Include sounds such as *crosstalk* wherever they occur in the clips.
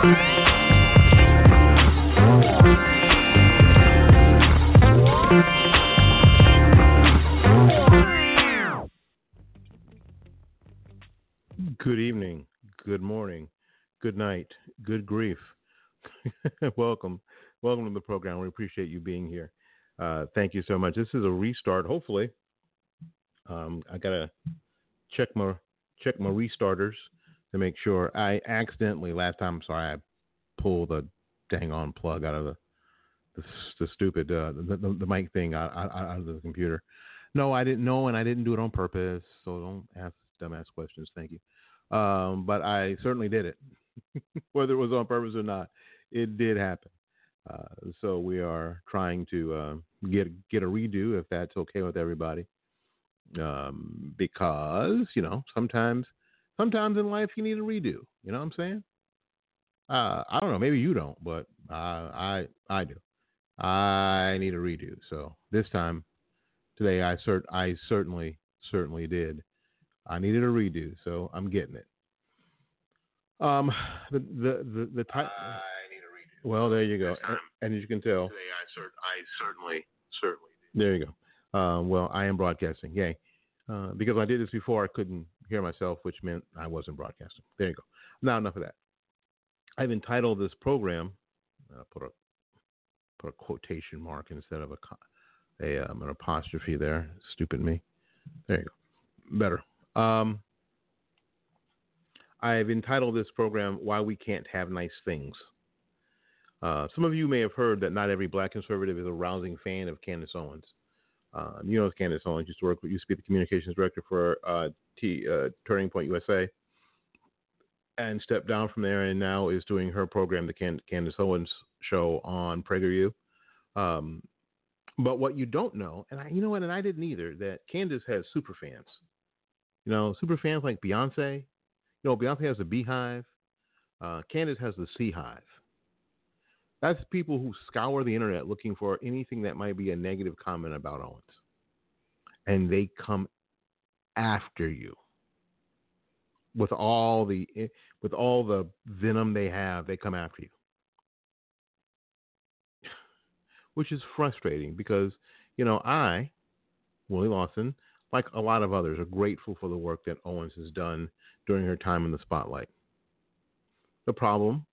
Good evening, good morning, good night, good grief. *laughs* welcome, welcome to the program. We appreciate you being here. Uh, thank you so much. This is a restart. Hopefully, um, I gotta check my check my restarters to make sure. I accidentally last time. I'm sorry, I pulled the dang on plug out of the the, the stupid uh, the, the, the mic thing out, out, out of the computer. No, I didn't know, and I didn't do it on purpose. So don't ask dumbass questions. Thank you. Um, but I certainly did it, *laughs* whether it was on purpose or not. It did happen. Uh, so we are trying to uh, get get a redo if that's okay with everybody, um, because you know sometimes sometimes in life you need a redo. You know what I'm saying? Uh, I don't know. Maybe you don't, but I I do. I need a redo. So this time today I cert I certainly certainly did. I needed a redo, so I'm getting it. Um, the the the, the type. I need a redo. Well, there you go. And, and, as you can tell, today I cert I certainly certainly. Did. There you go. Um, well, I am broadcasting. Yay. Uh, because I did this before, I couldn't hear myself, which meant I wasn't broadcasting. There you go. Now enough of that. I've entitled this program. Uh, put a put a quotation mark instead of a a um, an apostrophe there. Stupid me. There you go. Better. Um, I've entitled this program "Why We Can't Have Nice Things." Uh, some of you may have heard that not every black conservative is a rousing fan of Candace Owens. Uh, you know, Candace Owens used to work, used to be the communications director for uh, T, uh, Turning Point USA, and stepped down from there, and now is doing her program, the Can- Candace Owens Show on PragerU. Um, but what you don't know, and I, you know what, and I didn't either, that Candace has super fans. You know, super fans like Beyonce. You know, Beyonce has the BeyHive. Uh, Candace has the Sea Hive. That's people who scour the internet looking for anything that might be a negative comment about Owens. And they come after you with all the eh, with all the venom they have, they come after you. *sighs* Which is frustrating because, you know, I, Willie Lawson, like a lot of others, are grateful for the work that Owens has done during her time in the spotlight. The problem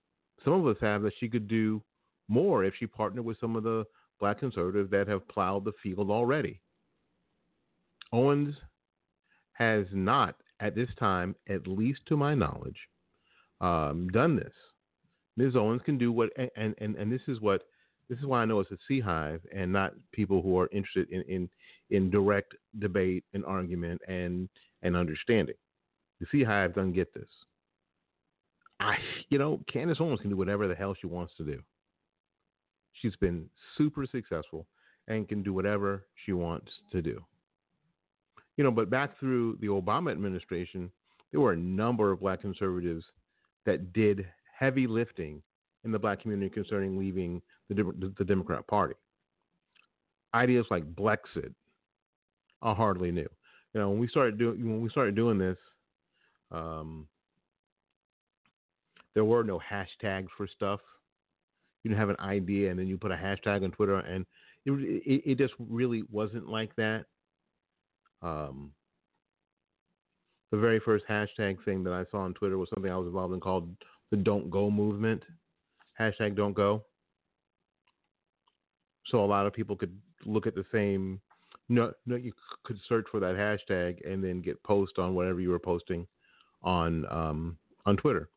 some of us have that she could do more if she partnered with some of the black conservatives that have plowed the field already. Owens has not, at this time, at least to my knowledge, um, done this. Ms. Owens can do what, and, and, and this is what, this is why I know it's a sea hive and not people who are interested in, in, in direct debate and argument and, and understanding. The sea hive doesn't get this. I, you know, Candace Owens can do whatever the hell she wants to do. She's been super successful and can do whatever she wants to do. You know, but back through the Obama administration, there were a number of black conservatives that did heavy lifting in the black community concerning leaving the, the Democrat Party. Ideas like Blexit are hardly new. You know, when we started doing when we started doing this, um, there were no hashtags for stuff. You have an idea, and then you put a hashtag on Twitter, and it, it, it just really wasn't like that. Um, the very first hashtag thing that I saw on Twitter was something I was involved in called the Don't Go movement. Hashtag Don't Go. So a lot of people could look at the same. No, no, you could search for that hashtag and then get post on whatever you were posting on um, on Twitter.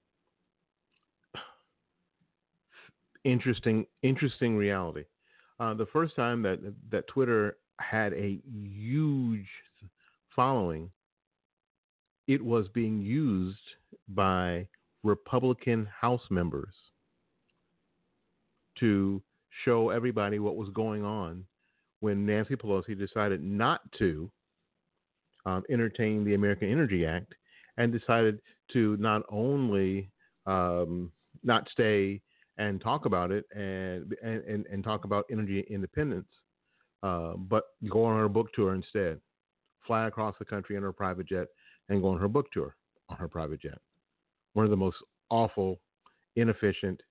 Interesting, interesting reality. Uh, the first time that that Twitter had a huge following, it was being used by Republican House members to show everybody what was going on when Nancy Pelosi decided not to um, entertain the American Energy Act and decided to not only um, not stay and talk about it and and, and talk about energy independence, uh, but go on her book tour instead. Fly across the country in her private jet and go on her book tour on her private jet. One of the most awful, inefficient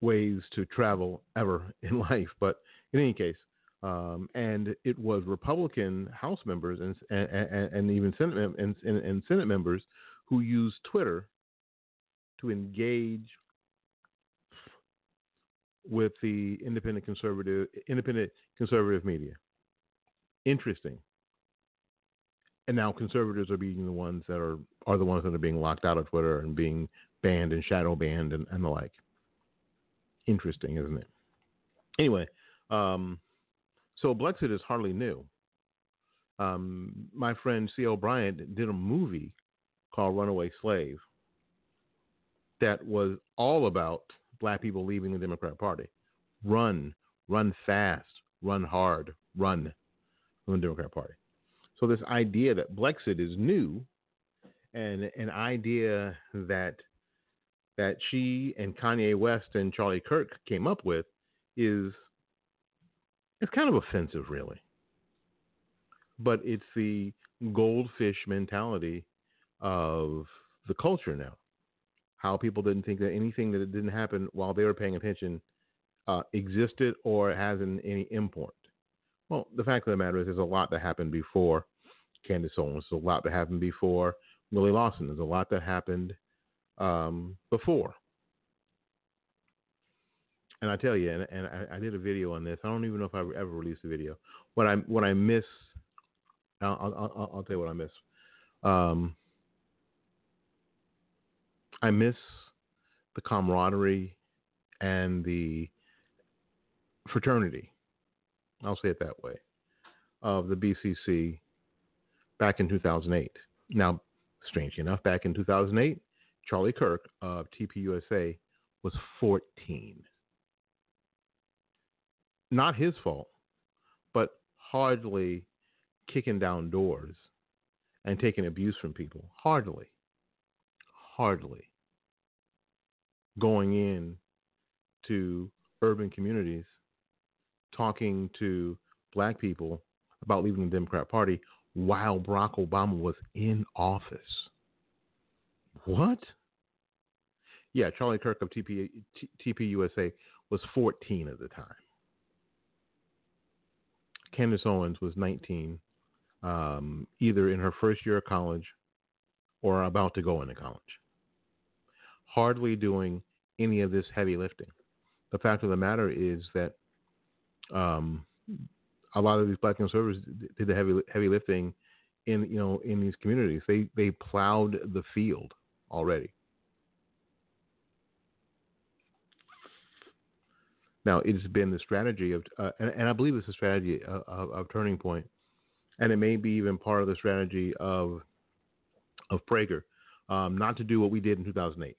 ways to travel ever *laughs* in life. But in any case, um, and it was Republican House members and and, and even Senate and, and, and Senate members who used Twitter to engage with the independent conservative independent conservative media. Interesting. And now conservatives are being the ones that are are the ones that are being locked out of Twitter and being banned and shadow banned and, and the like. Interesting, isn't it? Anyway, um, so Blexit is hardly new. Um, my friend C.L. Bryant did a movie called Runaway Slave that was all about black people leaving the Democrat Party. Run, run fast, run hard, run from the Democrat Party. So this idea that Blexit is new and an idea that that she and Kanye West and Charlie Kirk came up with is it's kind of offensive really. But it's the goldfish mentality of the culture now how people didn't think that anything that didn't happen while they were paying attention uh, existed or has an, any import. Well, the fact of the matter is, there's a lot that happened before Candace Owens. There's a lot that happened before Willie Lawson. There's a lot that happened um, before. And I tell you, and, and I, I, did a video on this. I don't even know if I ever released a video. What I what I miss, I'll, I'll, I'll tell you what I miss. Um, I miss the camaraderie and the fraternity. I'll say it that way of the BCC back in 2008. Now, strangely enough, back in 2008, Charlie Kirk of TPUSA was 14. Not his fault, but hardly kicking down doors and taking abuse from people. Hardly. Hardly going in to urban communities talking to black people about leaving the Democrat Party while Barack Obama was in office. What? Yeah, Charlie Kirk of TP, TPUSA was 14 at the time. Candace Owens was 19, um, either in her first year of college or about to go into college hardly doing any of this heavy lifting. The fact of the matter is that um, a lot of these black conservatives did the heavy heavy lifting in you know in these communities. They they plowed the field already. Now it's been the strategy of, uh, and, and, I believe it's a strategy of, of, of, Turning Point, and it may be even part of the strategy of of Prager, um, not to do what we did in 2008.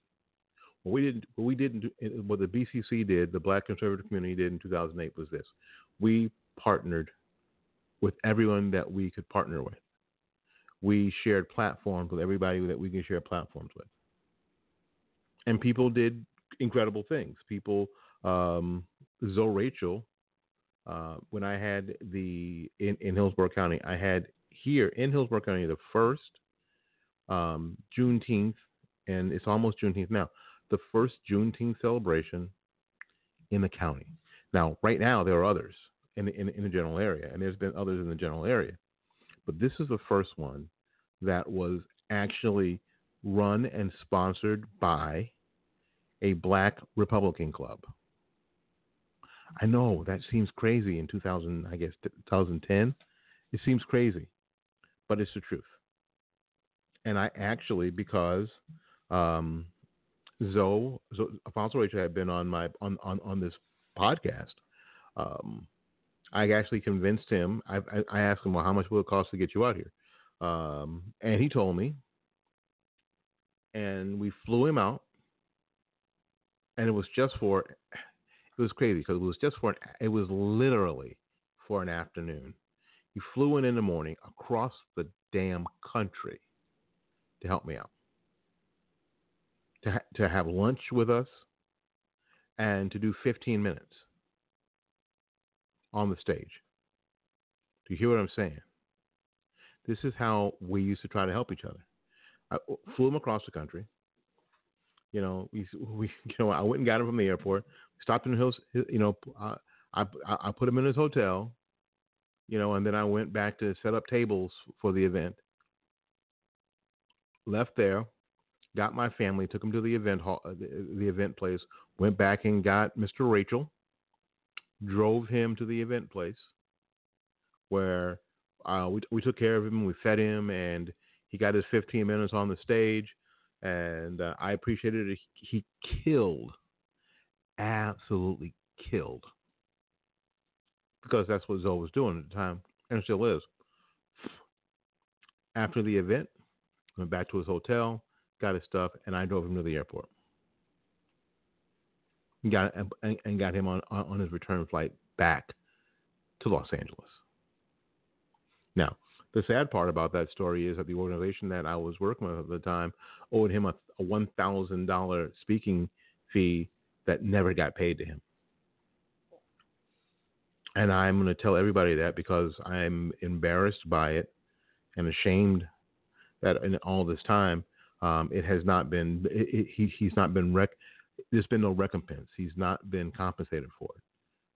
What we didn't, what we didn't, do, what the BCC did, the Black conservative community did in 2008 was this: we partnered with everyone that we could partner with. We shared platforms with everybody that we can share platforms with, and people did incredible things. People, um, Zoe Rachel, uh, when I had the in, in Hillsborough County, I had here in Hillsborough County the first um, Juneteenth, and it's almost Juneteenth now the first Juneteenth celebration in the county. Now, right now, there are others in, in, in the general area, and there's been others in the general area. But this is the first one that was actually run and sponsored by a black Republican club. I know that seems crazy in 2000, I guess 2010. It seems crazy, but it's the truth. And I actually, because um, Zoe, Zoe Alfonzo Rachel had been on my on on, on this podcast. Um, I actually convinced him. I, I, I, asked him, well, how much will it cost to get you out here? Um, and he told me, and we flew him out, and it was just for, it was crazy because it was just for, an, it was literally for an afternoon. He flew in in the morning across the damn country to help me out, to ha- to have lunch with us, and to do 15 minutes on the stage. Do you hear what I'm saying? This is how we used to try to help each other. I flew him across the country. You know, we, we *laughs* you know, I went and got him from the airport. Stopped in hills. You know, I, I I put him in his hotel. You know, and then I went back to set up tables for the event. Left there, got my family, took him to the event hall, the, the event place. Went back and got Mr. Rachel. Drove him to the event place, where uh, we we took care of him. We fed him, and he got his 15 minutes on the stage. And uh, I appreciated it. He killed, absolutely killed, because that's what Zoe was doing at the time, and still is. After the event, went back to his hotel, got his stuff, and I drove him to the airport. Got and, and got him on on his return flight back to Los Angeles. Now, the sad part about that story is that the organization that I was working with at the time owed him a, a one thousand dollar speaking fee that never got paid to him. And I'm going to tell everybody that because I'm embarrassed by it and ashamed that in all this time um, it has not been it, it, he, he's not been rec- there's been no recompense. He's not been compensated for it.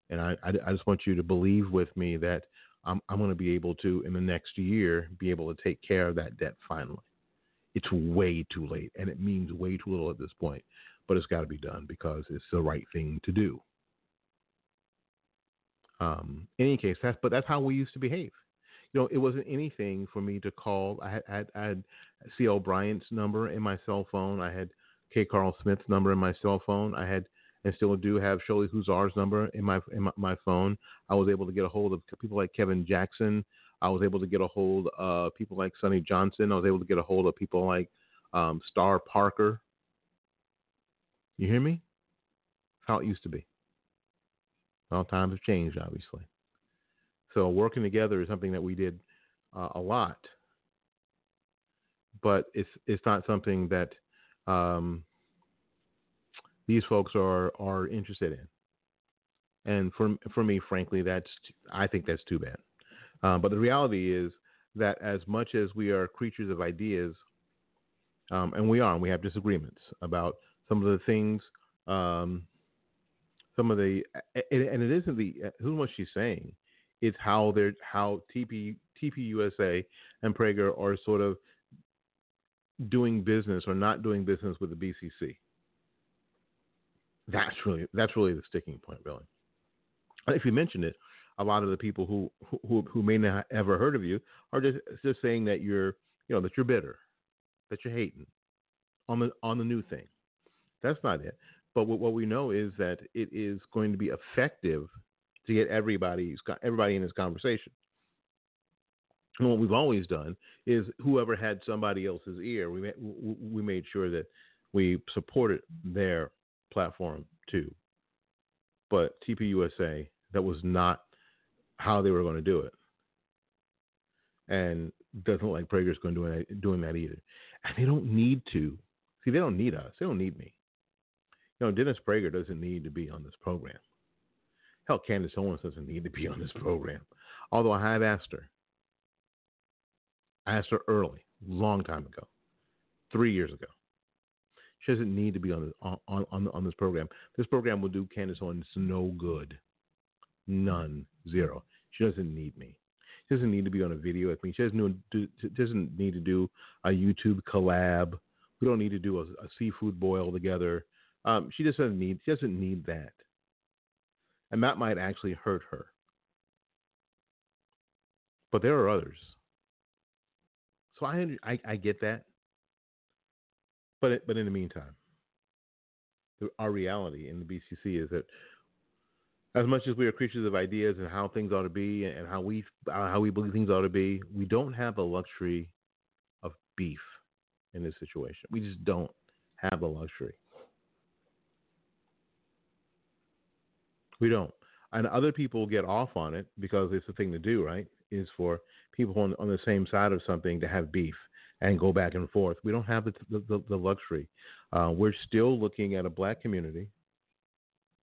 And I, I, I just want you to believe with me that I'm, I'm going to be able to, in the next year, be able to take care of that debt finally. It's way too late, and it means way too little at this point, but it's got to be done because it's the right thing to do. Um, in any case, that's but that's how we used to behave. You know, it wasn't anything for me to call. I had, I had, I had C.L. Bryant's number in my cell phone. I had K. Carl Smith's number in my cell phone. I had and still do have Shirley Husar's number in my in my, my, phone. I was able to get a hold of people like Kevin Jackson. I was able to get a hold of people like Sonnie Johnson. I was able to get a hold of people like um, Star Parker. You hear me? How it used to be. Well, times have changed, obviously. So working together is something that we did uh, a lot, but it's it's not something that um, these folks are are interested in. And for for me, frankly, that's I think that's too bad. Um, but the reality is that as much as we are creatures of ideas, um, and we are, and we have disagreements about some of the things, um, some of the, and it isn't the who's what she's saying. It's how they're how TP TPUSA and Prager are sort of doing business or not doing business with the BCC. That's really that's really the sticking point, really. If you mention it, a lot of the people who who who may not have ever heard of you are just just saying that you're you know that you're bitter, that you're hating on the on the new thing. That's not it. But what, what we know is that it is going to be effective to get everybody everybody in this conversation. And what we've always done is whoever had somebody else's ear, we we made sure that we supported their platform too. But TPUSA, that was not how they were going to do it. And doesn't look like Prager's going to do doing that either. And they don't need to. See, they don't need us. They don't need me. You know, Dennis Prager doesn't need to be on this program. Hell, Candace Owens doesn't need to be on this program. Although I have asked her. I asked her early, long time ago, three years ago. She doesn't need to be on on on, on this program. This program will do Candace Owens no good. None. Zero. She doesn't need me. She doesn't need to be on a video with me. She doesn't, do, doesn't need to do a YouTube collab. We don't need to do a, a seafood boil together. Um, she just doesn't need. She doesn't need that. And that might actually hurt her. But there are others. So I, I, I get that. But but in the meantime, our reality in the BCC is that as much as we are creatures of ideas and how things ought to be and how we uh, how we believe things ought to be, we don't have the luxury of beef in this situation. We just don't have the luxury. We don't. And other people get off on it because it's the thing to do, right? Is for people on, on the same side of something to have beef and go back and forth. We don't have the, the, the luxury. Uh, we're still looking at a black community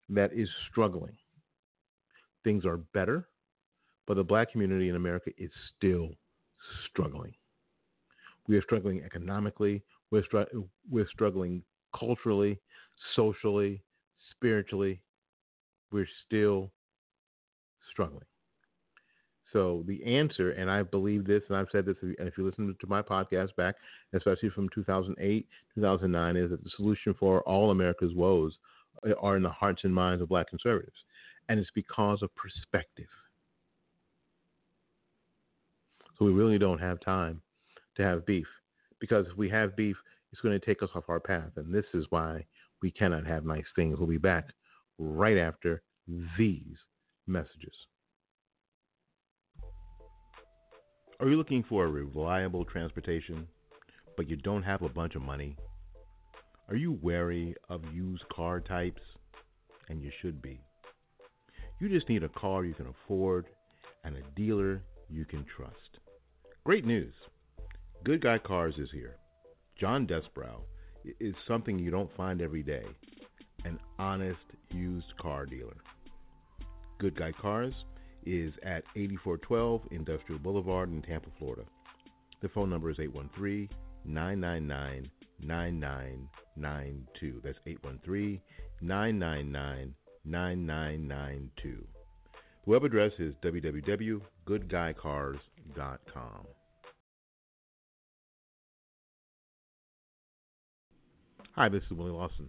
that is struggling. Things are better, but the black community in America is still struggling. We are struggling economically. We're, str- we're struggling culturally, socially, spiritually. We're still struggling. So the answer, and I believe this, and I've said this, and if you listen to my podcast back, especially from 2008, 2009, is that the solution for all America's woes are in the hearts and minds of black conservatives. And it's because of perspective. So we really don't have time to have beef. Because if we have beef, it's going to take us off our path. And this is why we cannot have nice things. We'll be back right after these messages. Are you looking for a reliable transportation, but you don't have a bunch of money? Are you wary of used car types? And you should be. You just need a car you can afford and a dealer you can trust. Great news! Good Guy Cars is here. John Desbrow is something you don't find every day an honest used car dealer. Good Guy Cars is at 8412 Industrial Boulevard in Tampa, Florida. The phone number is 813 999 9992. That's 813 999 9992. The web address is www.goodguycars.com. Hi, this is Willie Lawson.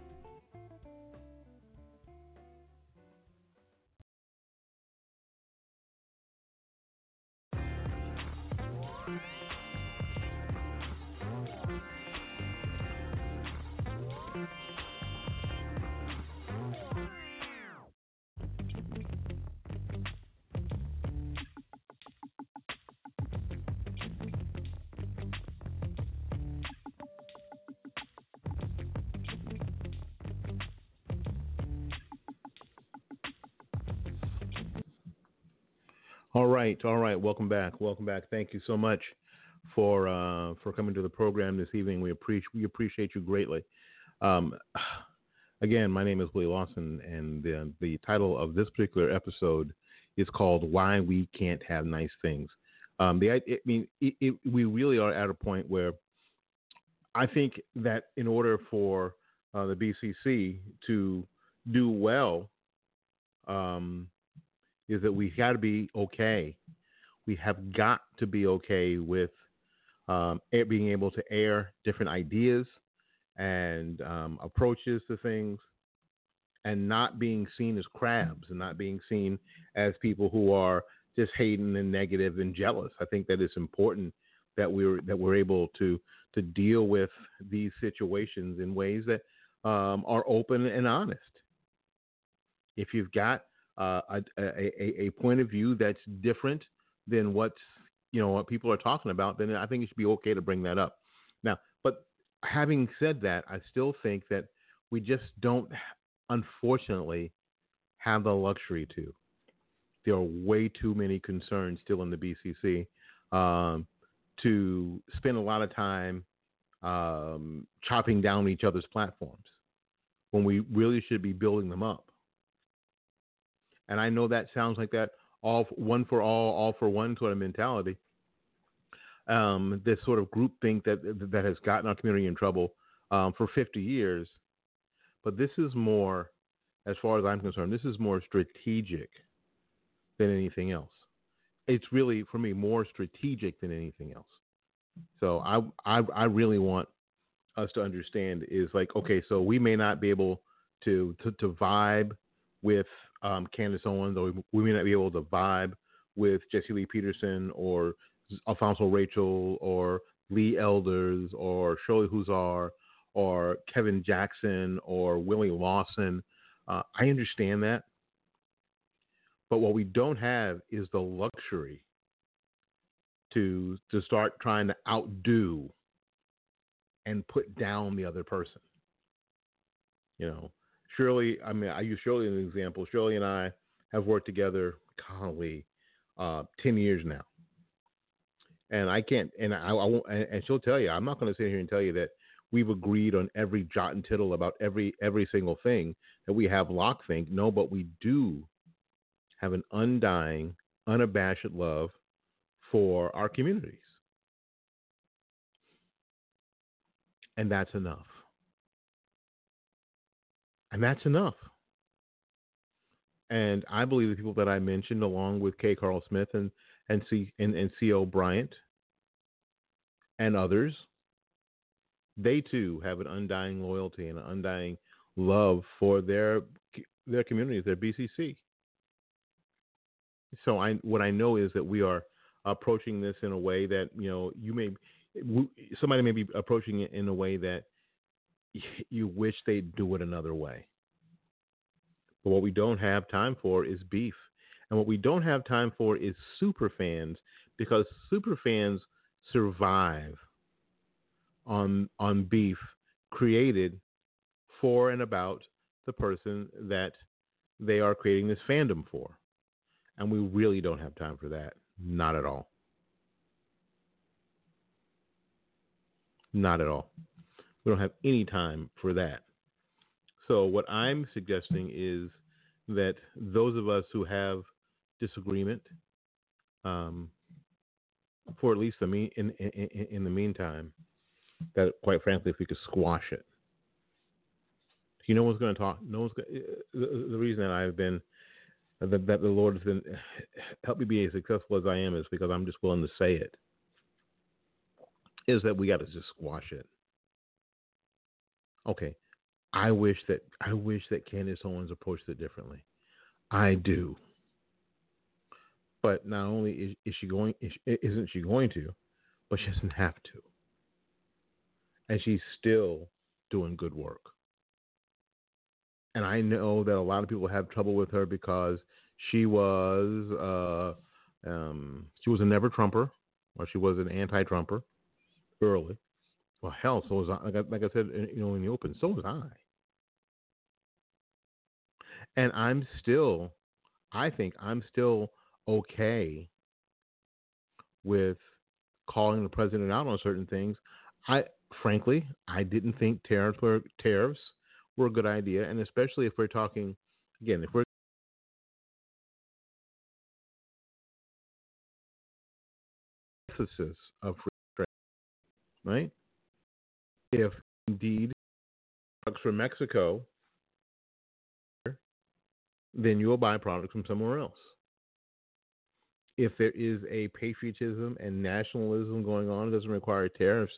All right, all right. Welcome back. Welcome back. Thank you so much for uh, for coming to the program this evening. We appreciate we appreciate you greatly. Um, *sighs* again, my name is Willie Lawson, and the, the title of this particular episode is called "Why We Can't Have Nice Things." Um, the I, I mean, it, it, we really are at a point where I think that in order for uh, the BCC to do well, um, is that we've got to be okay. We have got to be okay with um, being able to air different ideas and um, approaches to things and not being seen as crabs and not being seen as people who are just hating and negative and jealous. I think that it's important that we're that we're able to to deal with these situations in ways that um, are open and honest. If you've got uh, a, a, a point of view that's different than what you know what people are talking about, then I think it should be okay to bring that up. Now, but having said that, I still think that we just don't, unfortunately, have the luxury to. There are way too many concerns still in the BCC um, to spend a lot of time um, chopping down each other's platforms. when we really should be building them up. And I know that sounds like that all one for all, all for one sort of mentality. Um, this sort of groupthink that that has gotten our community in trouble um, for 50 years. But this is more, as far as I'm concerned, this is more strategic than anything else. It's really, for me, more strategic than anything else. So I, I, I really want us to understand is like, okay, so we may not be able to to, to vibe with um, Candace Owens, or we may not be able to vibe with Jesse Lee Peterson or Alfonzo Rachel or Lee Elders or Shirley Husar or Kevin Jackson or Willie Lawson. Uh, I understand that. But what we don't have is the luxury to to start trying to outdo and put down the other person. You know, Shirley, I mean, I use Shirley as an example. Shirley and I have worked together, golly, uh, 10 years now. And I can't, and I, I won't, and she'll tell you, I'm not going to sit here and tell you that we've agreed on every jot and tittle about every every single thing that we have lock think. No, but we do have an undying, unabashed love for our communities. And that's enough. And that's enough. And I believe the people that I mentioned, along with K. Carl Smith and and C and, and C.L. Bryant and others, they too have an undying loyalty and an undying love for their their communities, their BCC. So I what I know is that we are approaching this in a way that you know you may somebody may be approaching it in a way that *laughs* you wish they'd do it another way. But what we don't have time for is beef. And what we don't have time for is super fans because super fans survive on on beef created for and about the person that they are creating this fandom for. And we really don't have time for that. Not at all. Not at all. We don't have any time for that. So, what I'm suggesting is that those of us who have disagreement, um, for at least the mean, in, in, in the meantime, that quite frankly, if we could squash it, you know one's going to talk. No one's. Gonna, the, the reason that I've been that, that the Lord has been help me be as successful as I am is because I'm just willing to say it. Is that we got to just squash it. Okay, I wish that I wish that Candace Owens approached it differently. I do. But not only is, is she going, is, isn't she going to, but she *laughs* doesn't have to. And she's still doing good work. And I know that a lot of people have trouble with her because she was uh, um, she was a never Trumper, or she was an anti-Trumper early. Well, hell, so was I. Like I, like I said, you know, in the open, so was I. And I'm still, I think I'm still okay with calling the president out on certain things. I, frankly, I didn't think tariffs were tariffs were a good idea, and especially if we're talking, again, if we're emphasis of free trade, right? If indeed products from Mexico, then you will buy products from somewhere else. If there is a patriotism and nationalism going on, it doesn't require tariffs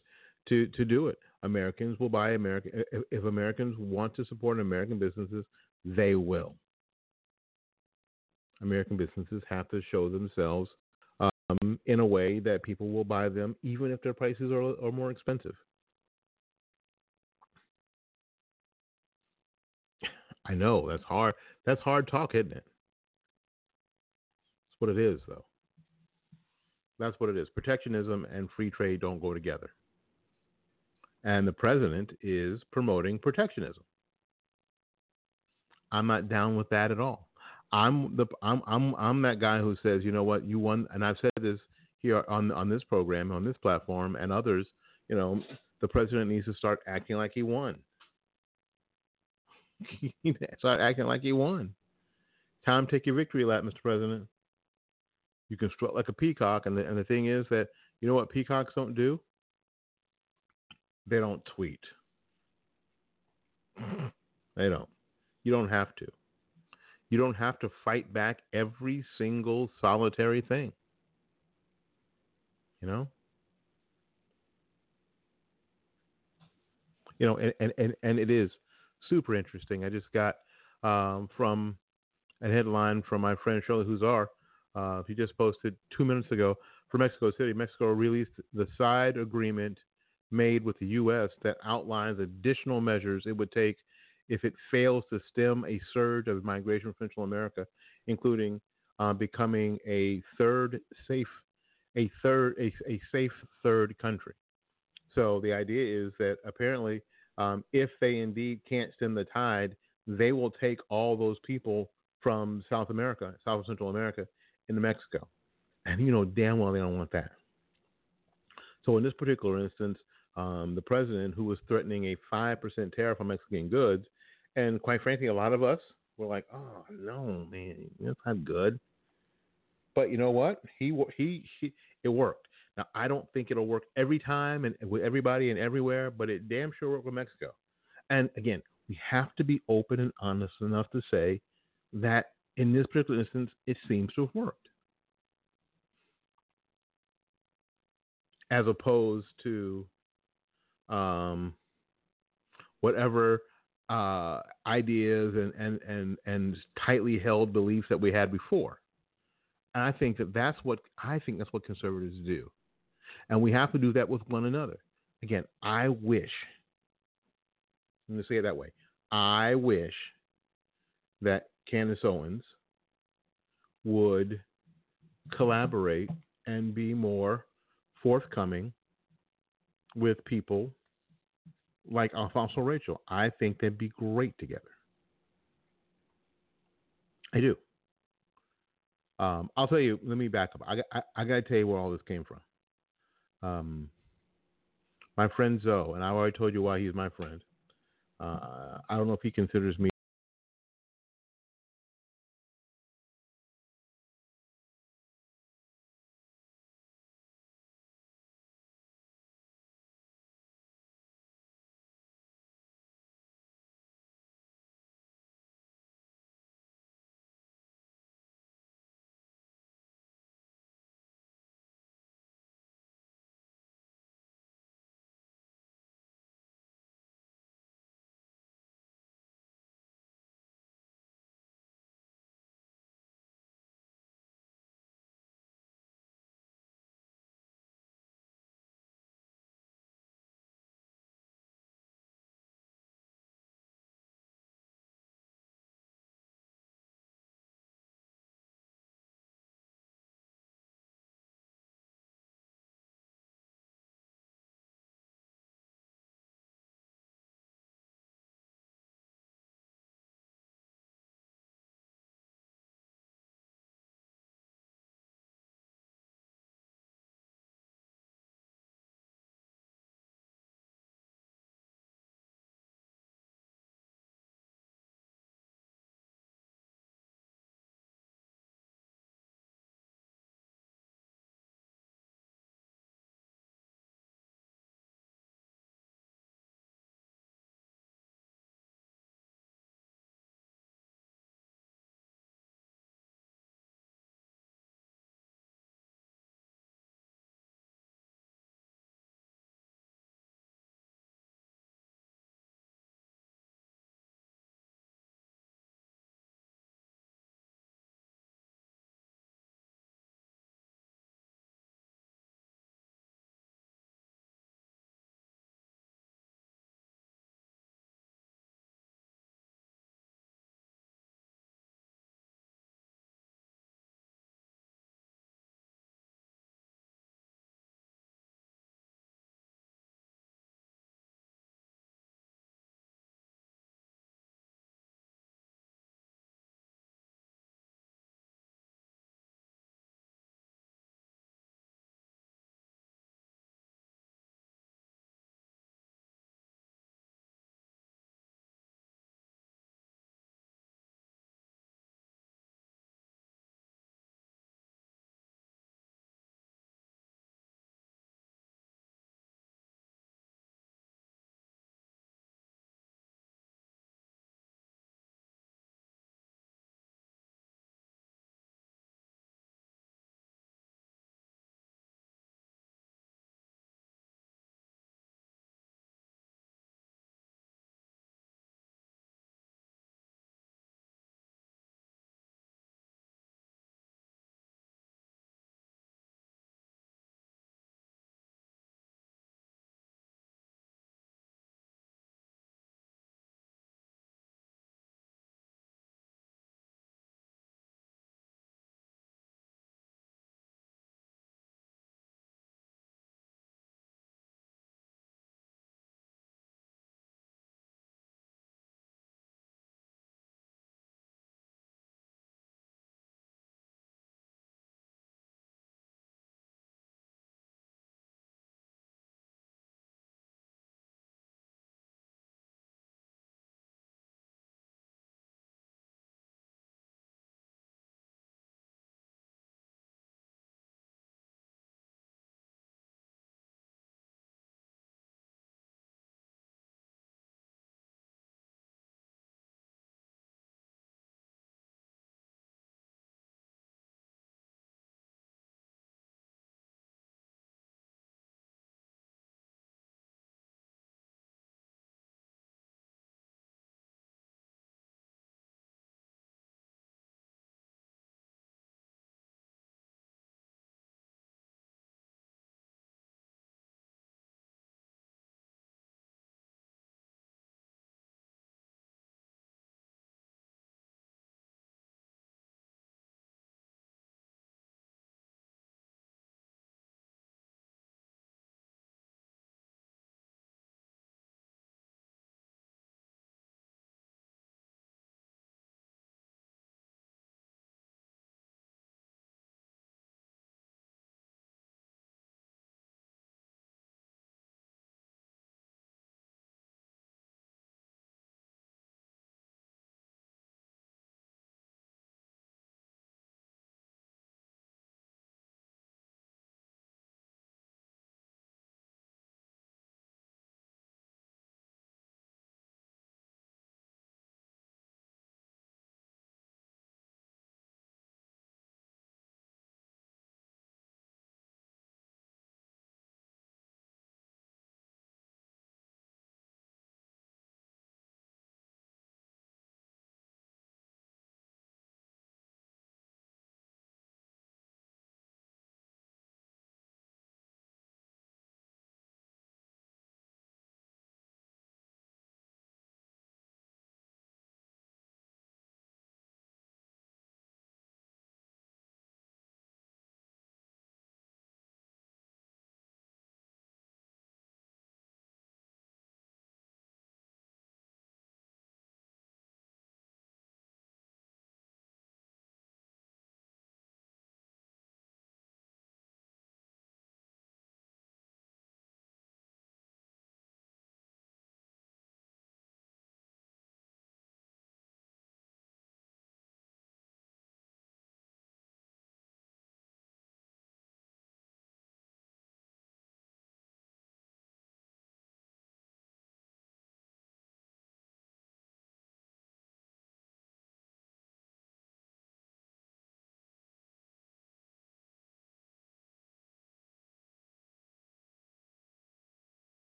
to, to do it. Americans will buy American. If Americans want to support American businesses, they will. American businesses have to show themselves um, in a way that people will buy them, even if their prices are, are more expensive. I know that's hard. That's hard talk, isn't it? That's what it is, though. That's what it is. Protectionism and free trade don't go together. And the president is promoting protectionism. I'm not down with that at all. I'm the I'm I'm I'm that guy who says, you know what, you won, and I've said this here on on this program, on this platform, and others. You know, the president needs to start acting like he won. *laughs* start acting like you won. Time to take your victory lap, Mr. President. You can strut like a peacock, and the and the thing is that you know what peacocks don't do? They don't tweet. *clears throat* they don't. You don't have to. You don't have to fight back every single solitary thing. You know? You know, and, and, and, and it is super interesting. I just got um, from a headline from my friend Shirley Husar. Uh, he just posted two minutes ago for Mexico City. Mexico released the side agreement made with the U.S. that outlines additional measures it would take if it fails to stem a surge of migration from Central America, including uh, becoming a third safe, a third, a, a safe third country. So the idea is that apparently, um, if they indeed can't stem the tide, they will take all those people from South America, South Central America, into Mexico, and you know damn well they don't want that. So in this particular instance, um, the president, who was threatening a five percent tariff on Mexican goods, and quite frankly, a lot of us were like, "Oh no, man, that's not good." But you know what? He he, he it worked. Now I don't think it'll work every time and with everybody and everywhere, but it damn sure worked with Mexico. And again, we have to be open and honest enough to say that in this particular instance, it seems to have worked. As opposed to um, whatever uh, ideas and, and, and, and tightly held beliefs that we had before. And I think that that's what I think that's what conservatives do, and we have to do that with one another. Again, I wish. Let me say it that way. I wish that Candace Owens would collaborate and be more forthcoming with people like Alfonzo Rachel. I think they'd be great together. I do. Um, I'll tell you. Let me back up. I, I, I got to tell you where all this came from. Um, my friend Zoe, and I already told you why he's my friend. Uh, I don't know if he considers me